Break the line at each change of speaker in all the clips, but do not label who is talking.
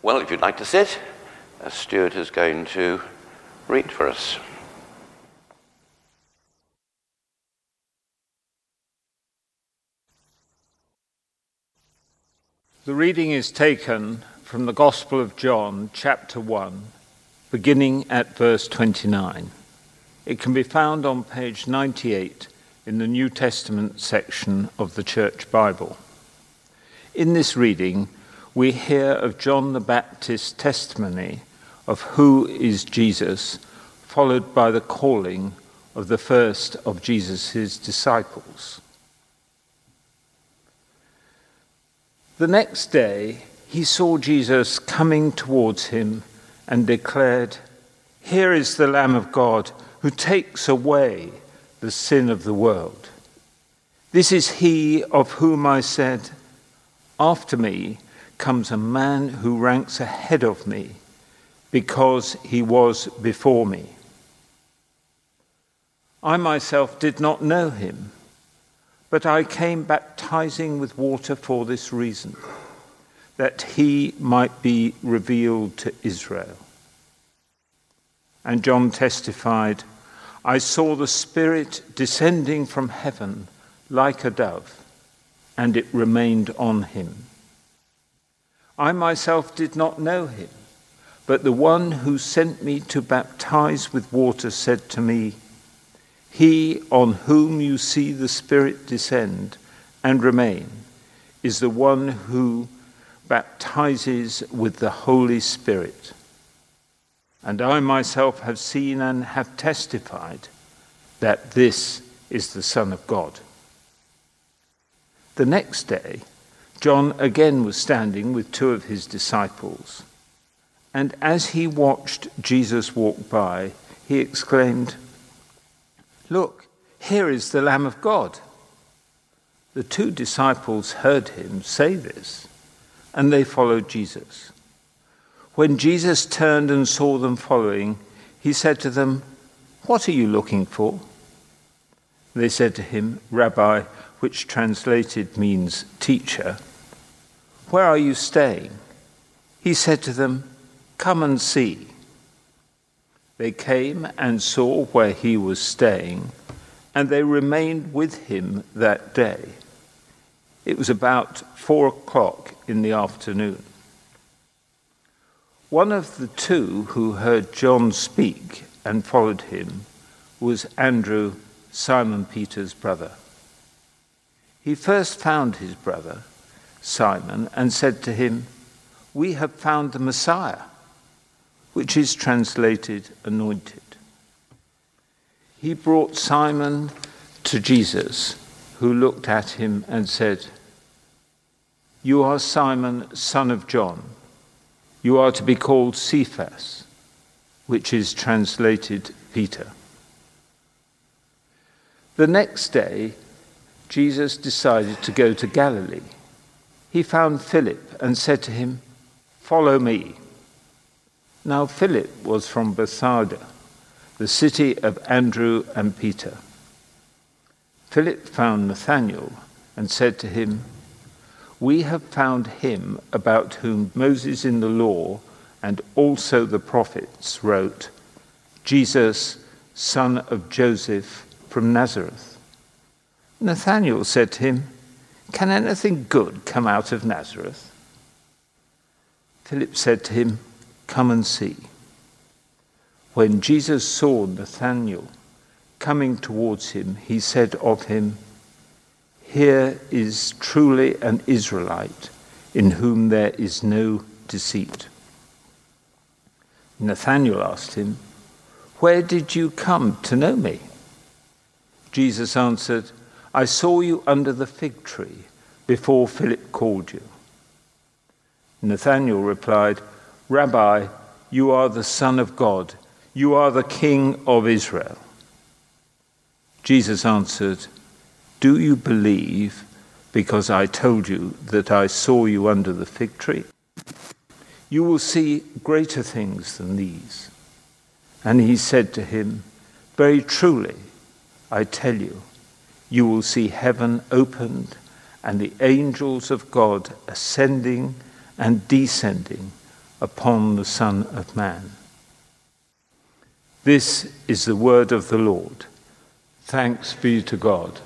Well, if you'd like to sit, Stuart is going to read for us.
The reading is taken from the Gospel of John, chapter 1, beginning at verse 29. It can be found on page 98 in the New Testament section of the Church Bible. In this reading, we hear of John the Baptist's testimony of who is Jesus, followed by the calling of the first of Jesus' disciples. The next day, he saw Jesus coming towards him and declared, Here is the Lamb of God who takes away the sin of the world. This is he of whom I said, After me comes a man who ranks ahead of me because he was before me. I myself did not know him but I came baptizing with water for this reason, that he might be revealed to Israel. And John testified, I saw the Spirit descending from heaven like a dove, and it remained on him. I myself did not know him, but the one who sent me to baptize with water said to me, he on whom you see the Spirit descend and remain is the one who baptizes with the Holy Spirit. And I myself have seen and have testified that this is the Son of God. The next day, John again was standing with two of his disciples. And as he watched Jesus walk by, he exclaimed, Look, here is the Lamb of God. The two disciples heard him say this, and they followed Jesus. When Jesus turned and saw them following, he said to them, What are you looking for? They said to him, Rabbi, which translated means teacher, where are you staying? He said to them, Come and see. They came and saw where he was staying, and they remained with him that day. It was about four o'clock in the afternoon. One of the two who heard John speak and followed him was Andrew, Simon Peter's brother. He first found his brother, Simon, and said to him, We have found the Messiah which is translated anointed. He brought Simon to Jesus, who looked at him and said, You are Simon, son of John. You are to be called Cephas, which is translated Peter. The next day, Jesus decided to go to Galilee. He found Philip and said to him, Follow me. Now Philip was from Bethsaida, the city of Andrew and Peter. Philip found Nathanael and said to him, We have found him about whom Moses in the law and also the prophets wrote, Jesus, son of Joseph from Nazareth. Nathanael said to him, Can anything good come out of Nazareth? Philip said to him, Come and see. When Jesus saw Nathanael coming towards him, he said of him, Here is truly an Israelite in whom there is no deceit. Nathanael asked him, Where did you come to know me? Jesus answered, I saw you under the fig tree before Philip called you. Nathanael replied, Rabbi, you are the Son of God, you are the King of Israel. Jesus answered, Do you believe because I told you that I saw you under the fig tree? You will see greater things than these. And he said to him, Very truly, I tell you, you will see heaven opened and the angels of God ascending and descending upon the Son of Man. This is the word of the Lord. Thanks be to God.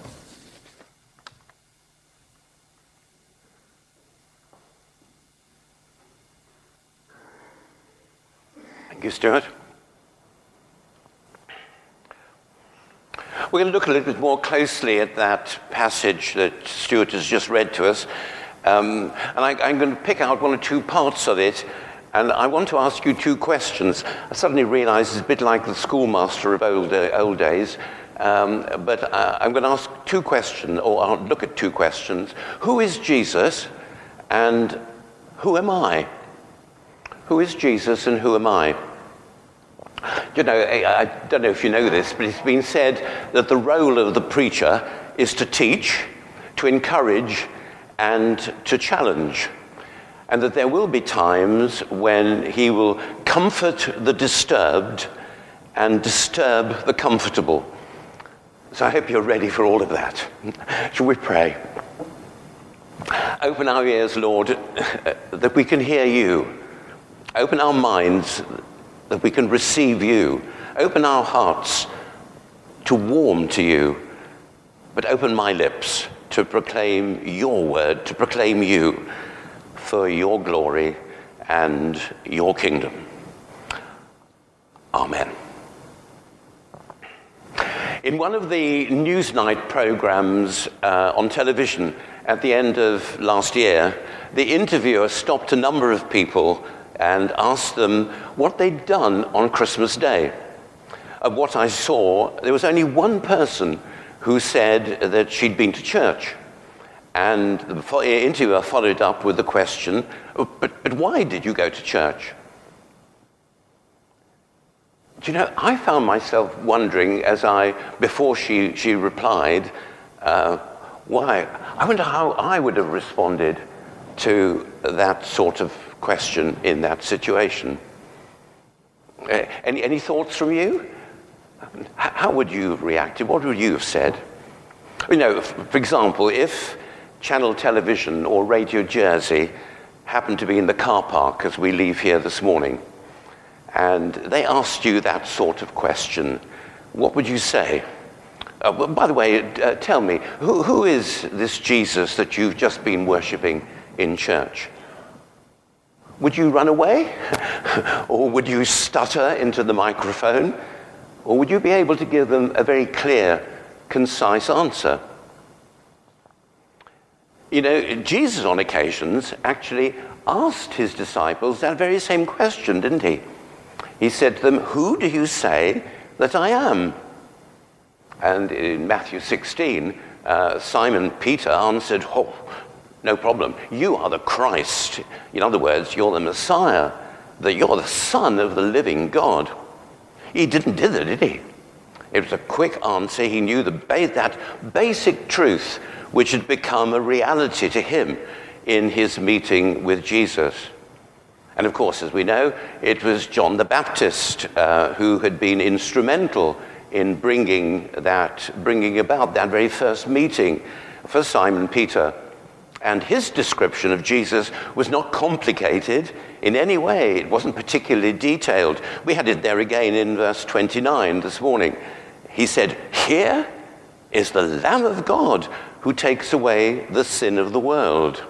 Thank you, Stuart. We're going to look a little bit more closely at that passage that Stuart has just read to us. Um, and I, I'm going to pick out one or two parts of it and I want to ask you two questions. I suddenly realize it's a bit like the schoolmaster of old, uh, old days. Um, but uh, I'm going to ask two questions, or I'll look at two questions. Who is Jesus and who am I? Who is Jesus and who am I? You know, I, don't know if you know this, but it's been said that the role of the preacher is to teach, to encourage, and to challenge and that there will be times when he will comfort the disturbed and disturb the comfortable. So I hope you're ready for all of that. Shall we pray? Open our ears, Lord, that we can hear you. Open our minds that we can receive you. Open our hearts to warm to you. But open my lips to proclaim your word, to proclaim you for your glory and your kingdom. Amen. In one of the Newsnight programs uh, on television at the end of last year, the interviewer stopped a number of people and asked them what they'd done on Christmas Day. Of what I saw, there was only one person who said that she'd been to church. And the interviewer followed up with the question, oh, but, but why did you go to church? Do you know, I found myself wondering as I, before she, she replied, uh, why? I wonder how I would have responded to that sort of question in that situation. Uh, any, any thoughts from you? How would you have reacted? What would you have said? You know, for example, if Channel Television or Radio Jersey happened to be in the car park as we leave here this morning, and they asked you that sort of question, what would you say? Uh, by the way, uh, tell me, who, who is this Jesus that you've just been worshipping in church? Would you run away? or would you stutter into the microphone? Or would you be able to give them a very clear, concise answer? You know, Jesus on occasions actually asked his disciples that very same question, didn't he? He said to them, Who do you say that I am? And in Matthew 16, uh, Simon Peter answered, Oh, no problem. You are the Christ. In other words, you're the Messiah, that you're the Son of the living God. He didn't dither, did he? It was a quick answer. He knew the ba- that basic truth which had become a reality to him in his meeting with Jesus. And of course, as we know, it was John the Baptist uh, who had been instrumental in bringing, that, bringing about that very first meeting for Simon Peter. And his description of Jesus was not complicated in any way. It wasn't particularly detailed. We had it there again in verse 29 this morning. He said, Here is the Lamb of God who takes away the sin of the world.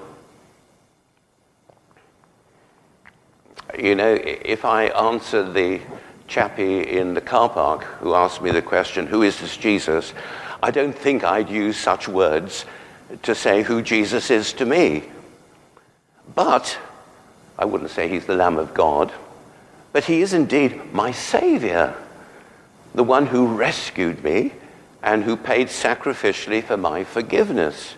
You know, if I answered the chappie in the car park who asked me the question, Who is this Jesus? I don't think I'd use such words to say who Jesus is to me. But I wouldn't say he's the Lamb of God, but he is indeed my Savior, the one who rescued me and who paid sacrificially for my forgiveness.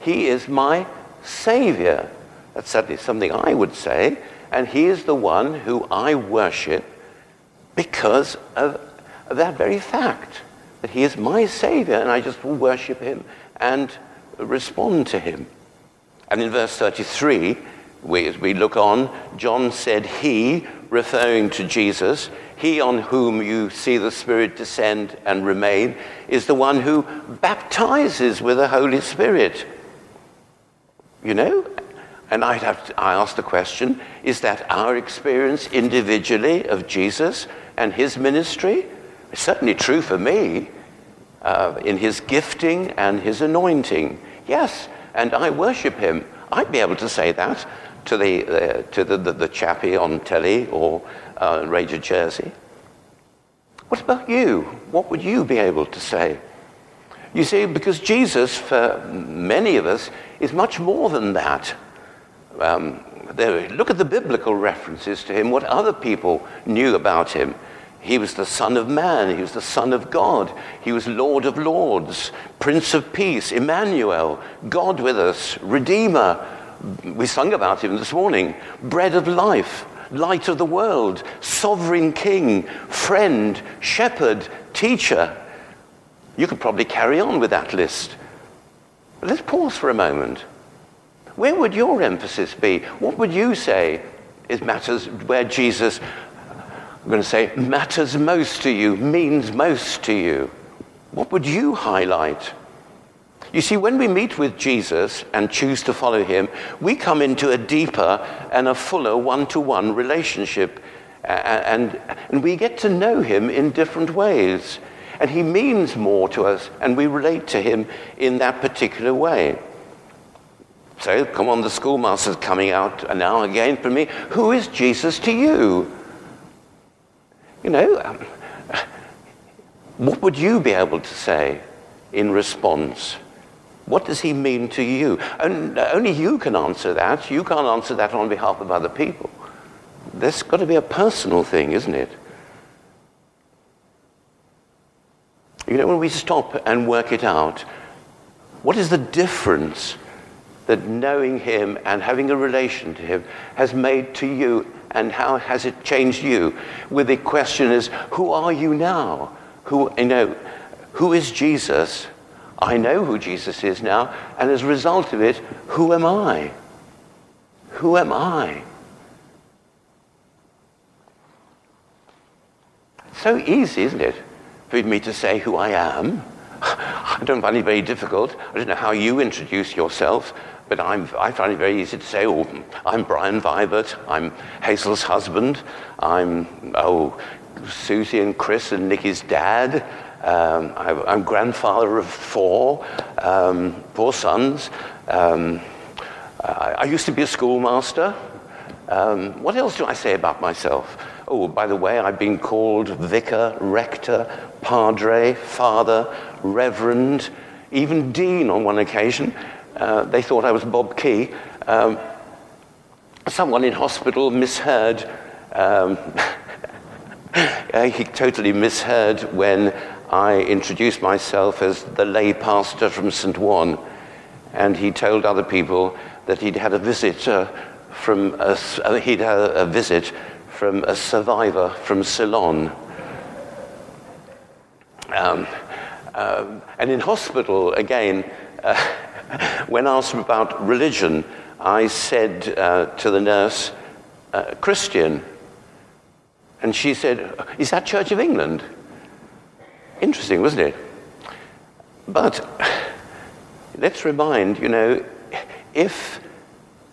He is my Savior. That's certainly something I would say. And He is the one who I worship because of, of that very fact that He is my Savior, and I just worship Him and respond to Him. And in verse 33, we, we look on, John said, He, referring to Jesus, he on whom you see the Spirit descend and remain is the one who baptizes with the Holy Spirit. You know? And I'd have to, I ask the question is that our experience individually of Jesus and his ministry? It's certainly true for me uh, in his gifting and his anointing. Yes, and I worship him. I'd be able to say that to the, uh, to the, the, the, chappie on telly or uh, Radio Jersey. What about you? What would you be able to say? You see, because Jesus, for many of us, is much more than that. Um, there, look at the biblical references to him, what other people knew about him. He was the Son of Man, he was the Son of God, he was Lord of Lords, Prince of Peace, Emmanuel, God with us, Redeemer. We sung about him this morning, Bread of Life, Light of the World, Sovereign King, Friend, Shepherd, Teacher. You could probably carry on with that list. But let's pause for a moment. Where would your emphasis be? What would you say is matters where Jesus, going to say, matters most to you, means most to you? What would you highlight? You see, when we meet with Jesus and choose to follow him, we come into a deeper and a fuller one to one relationship. And, and we get to know him in different ways. And he means more to us, and we relate to him in that particular way. So, come on, the schoolmaster's coming out now again for me. Who is Jesus to you? You know, um, what would you be able to say in response? What does he mean to you? And only you can answer that. You can't answer that on behalf of other people. There's got to be a personal thing, isn't it? You know, when we stop and work it out, what is the difference that knowing Him and having a relation to Him has made to you, and how has it changed you? With the question is, who are you now? Who, you know, who is Jesus? I know who Jesus is now, and as a result of it, who am I? Who am I? So easy, isn't it, for me to say who I am? I don't find it very difficult. I don't know how you introduce yourself, but I'm, I find it very easy to say, oh, I'm Brian Vibert, I'm Hazel's husband, I'm, oh, Susie and Chris and Nikki's dad, um, I, am grandfather of four, um, four sons. Um, I, I, used to be a schoolmaster. Um, what else do I say about myself? Oh, by the way, I've been called vicar, rector, padre, father, reverend, even dean on one occasion. Uh, they thought I was Bob Key. Um, someone in hospital misheard. Um, he totally misheard when I introduced myself as the lay pastor from St. John, and he told other people that he'd had a visit uh, from a, uh, he'd had a visit from a survivor from Ceylon. Um, um, and in hospital, again, uh, when asked about religion, I said uh, to the nurse, uh, Christian. And she said, Is that Church of England? Interesting, wasn't it? But let's remind, you know, if,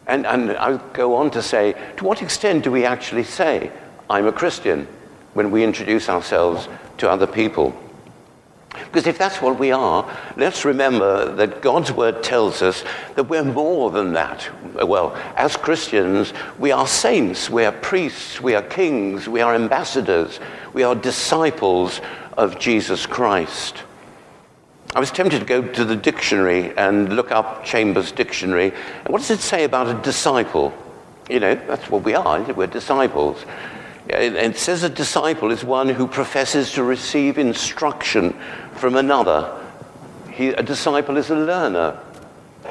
and, and I'll go on to say, to what extent do we actually say, I'm a Christian, when we introduce ourselves to other people? Because if that's what we are, let's remember that God's word tells us that we're more than that. Well, as Christians, we are saints, we are priests, we are kings, we are ambassadors, we are disciples of Jesus Christ. I was tempted to go to the dictionary and look up Chambers' dictionary. And what does it say about a disciple? You know, that's what we are, we're disciples. It says a disciple is one who professes to receive instruction from another. He, a disciple is a learner.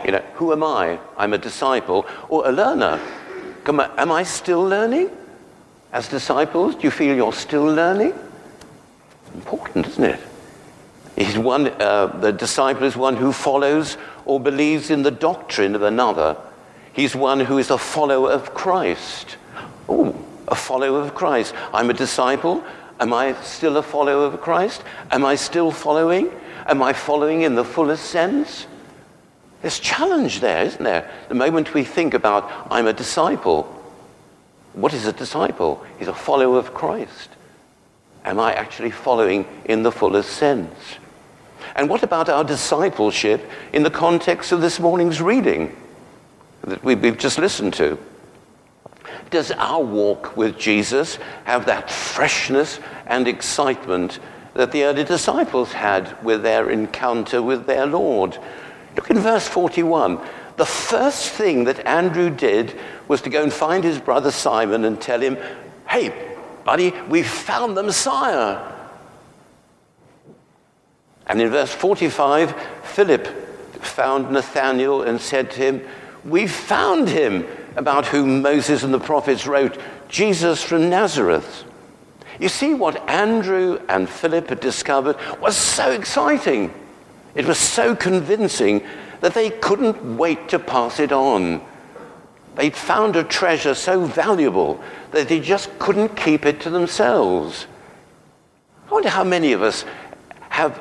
You know, who am I? I'm a disciple or a learner. Am I still learning? As disciples, do you feel you're still learning? Important, isn't it? He's one, uh, the disciple is one who follows or believes in the doctrine of another. He's one who is a follower of Christ. Oh, a follower of Christ. I'm a disciple. Am I still a follower of Christ? Am I still following? Am I following in the fullest sense? There's challenge there, isn't there? The moment we think about, I'm a disciple. What is a disciple? He's a follower of Christ. Am I actually following in the fullest sense? And what about our discipleship in the context of this morning's reading that we've just listened to? Does our walk with Jesus have that freshness and excitement that the early disciples had with their encounter with their Lord? Look in verse 41. The first thing that Andrew did was to go and find his brother Simon and tell him, Hey, buddy, we found the Messiah. And in verse 45, Philip found Nathanael and said to him, We found him about whom Moses and the prophets wrote, Jesus from Nazareth. You see, what Andrew and Philip had discovered was so exciting. It was so convincing that they couldn't wait to pass it on. They'd found a treasure so valuable that they just couldn't keep it to themselves. I wonder how many of us have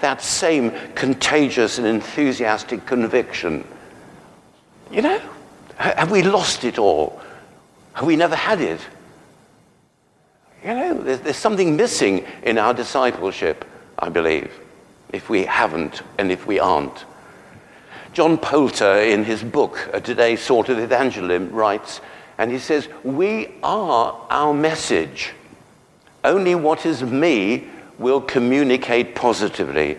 that same contagious and enthusiastic conviction. You know, have we lost it all? Have we never had it? You know, there's, something missing in our discipleship, I believe, if we haven't and if we aren't. John Poulton, in his book, A Today's Sort of Evangelism, writes, and he says, We are our message. Only what is me will communicate positively.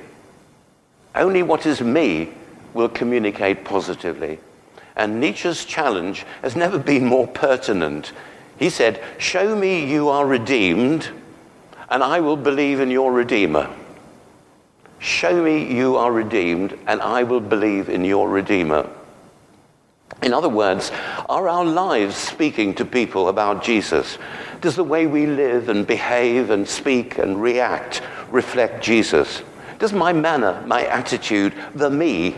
Only what is me will communicate positively. And Nietzsche's challenge has never been more pertinent. He said, Show me you are redeemed, and I will believe in your Redeemer. Show me you are redeemed, and I will believe in your Redeemer. In other words, are our lives speaking to people about Jesus? Does the way we live and behave and speak and react reflect Jesus? Does my manner, my attitude, the me,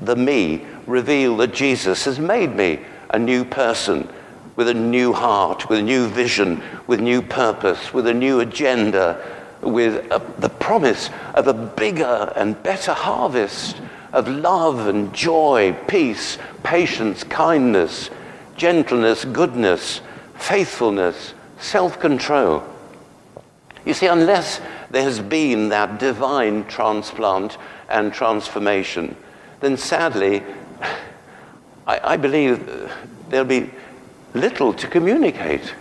the me, reveal that Jesus has made me a new person with a new heart, with a new vision, with new purpose, with a new agenda, with a, the promise of a bigger and better harvest of love and joy, peace, patience, kindness, gentleness, goodness, faithfulness, self control. You see, unless there has been that divine transplant and transformation, then sadly, I, I believe uh, there'll be little to communicate.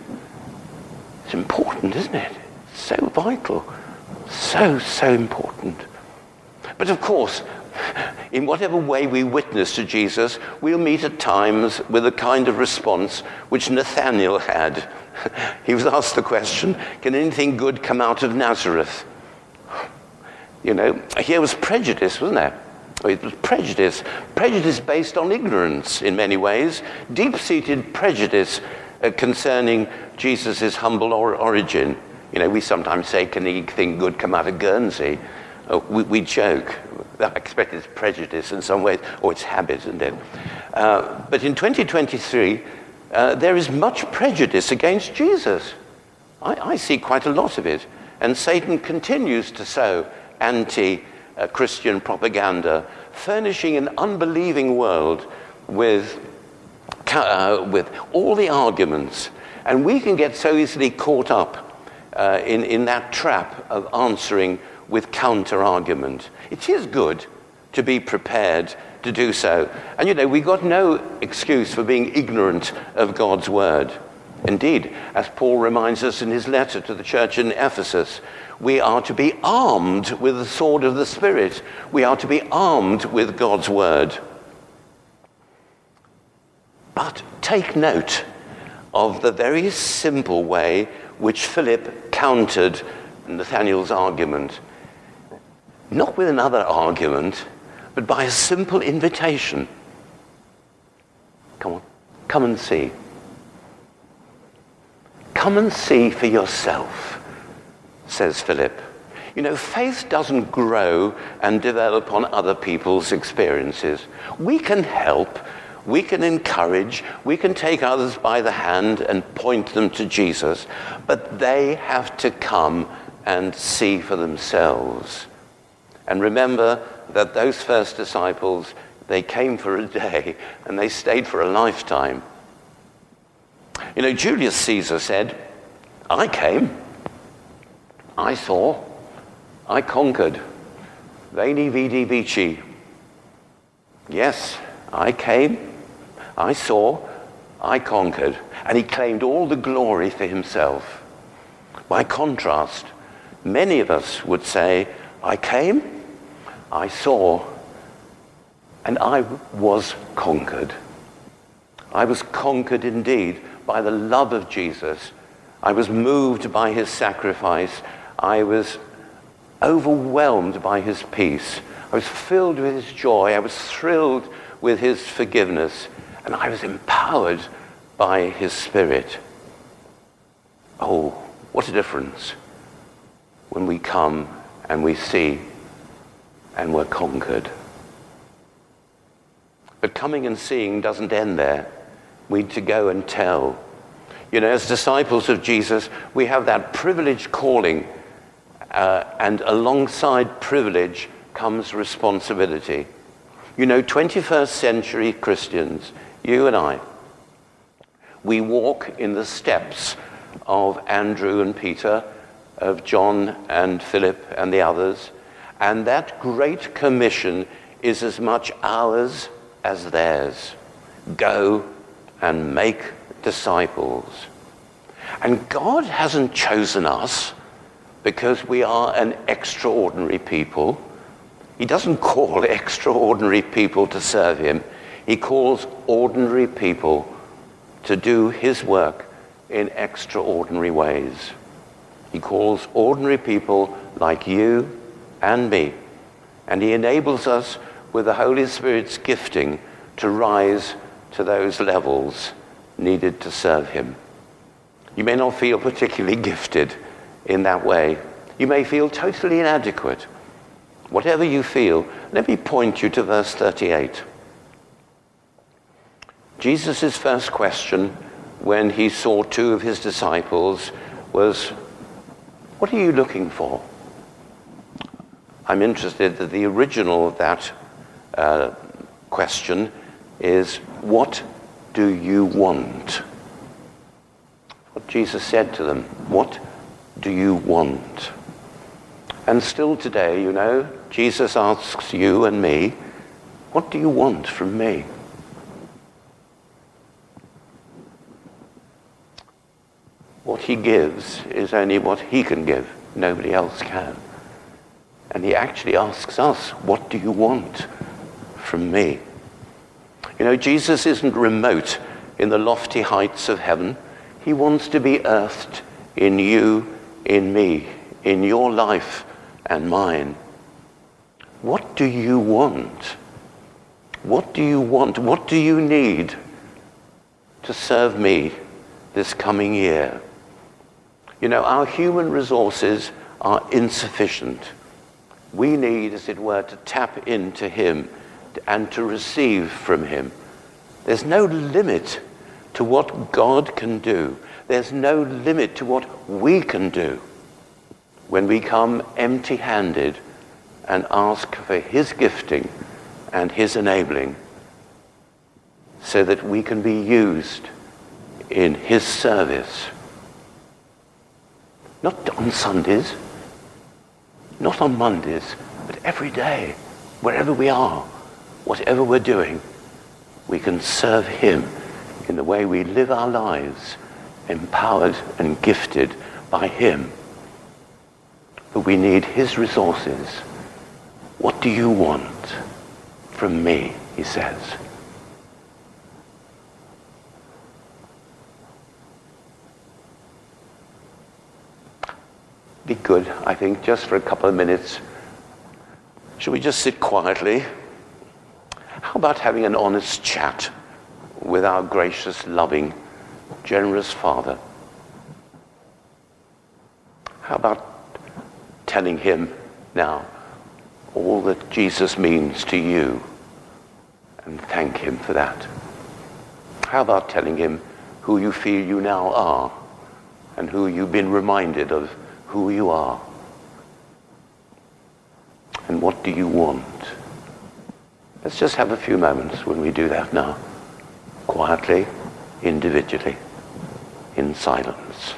It's important, isn't it? It's so vital. So, so important. But of course, in whatever way we witness to Jesus, we'll meet at times with a kind of response which Nathanael had. he was asked the question Can anything good come out of Nazareth? You know, here was prejudice, wasn't there? It was prejudice. Prejudice based on ignorance in many ways, deep seated prejudice uh, concerning Jesus' humble or- origin. You know, we sometimes say, Can anything good come out of Guernsey? Uh, we, we, joke. I expect it's prejudice in some ways, or it's habit, isn't it? Uh, but in 2023, uh, there is much prejudice against Jesus. I, I, see quite a lot of it. And Satan continues to sow anti Christian propaganda, furnishing an unbelieving world with, uh, with all the arguments. And we can get so easily caught up uh, in, in that trap of answering with counter argument. It is good to be prepared to do so. And you know, we've got no excuse for being ignorant of God's word. Indeed, as Paul reminds us in his letter to the church in Ephesus, we are to be armed with the sword of the Spirit. We are to be armed with God's word. But take note of the very simple way which Philip countered Nathanael's argument not with another argument, but by a simple invitation. Come on, come and see. Come and see for yourself, says Philip. You know, faith doesn't grow and develop on other people's experiences. We can help, we can encourage, we can take others by the hand and point them to Jesus, but they have to come and see for themselves. And remember that those first disciples, They came for a day and they stayed for a lifetime. You know, Julius Caesar said, I came, I saw, I conquered. Veni vidi vici. Yes, I came, I saw, I conquered. And he claimed all the glory for himself. By contrast, many of us would say, I came, I saw, and I was conquered. I was conquered indeed by the love of Jesus. I was moved by his sacrifice. I was overwhelmed by his peace. I was filled with his joy. I was thrilled with his forgiveness. And I was empowered by his spirit. Oh, what a difference when we come and we see and we're conquered. But coming and seeing doesn't end there. We to go and tell. You know, as disciples of Jesus, we have that privileged calling, uh, and alongside privilege comes responsibility. You know, 21st century Christians, you and I, we walk in the steps of Andrew and Peter, of John and Philip and the others, and that great commission is as much ours as theirs. Go and make disciples. And God hasn't chosen us because we are an extraordinary people. He doesn't call extraordinary people to serve him. He calls ordinary people to do his work in extraordinary ways. He calls ordinary people like you and me, and he enables us with the Holy Spirit's gifting to rise to those levels needed to serve him. You may not feel particularly gifted in that way. You may feel totally inadequate. Whatever you feel, let me point you to verse 38. Jesus' first question when he saw two of his disciples was, What are you looking for? I'm interested that the original of that uh, question is, What do you want? What Jesus said to them, What do you want? And still today, you know, Jesus asks you and me, What do you want from me? What he gives is only what he can give. Nobody else can. And he actually asks us, What do you want from me? You know, Jesus isn't remote in the lofty heights of heaven. He wants to be earthed in you, in me, in your life and mine. What do you want? What do you want? What do you need to serve me this coming year? You know, our human resources are insufficient. We need, as it were, to tap into Him and to receive from Him. There's no limit to what God can do. There's no limit to what we can do when we come empty handed and ask for His gifting and His enabling so that we can be used in His service. Not on Sundays, not on Mondays, but every day, wherever we are, whatever we're doing, we can serve Him in the way we live our lives, empowered and gifted by Him. But we need His resources. What do you want from me? He says. be good, I think, just for a couple of minutes. Should we just sit quietly? How about having an honest chat with our gracious, loving, generous Father? How about telling him now all that Jesus means to you and thank him for that? How about telling him who you feel you now are and who you've been reminded of who you are and what do you want? Let's just have a few moments when we do that now, quietly, individually, in silence.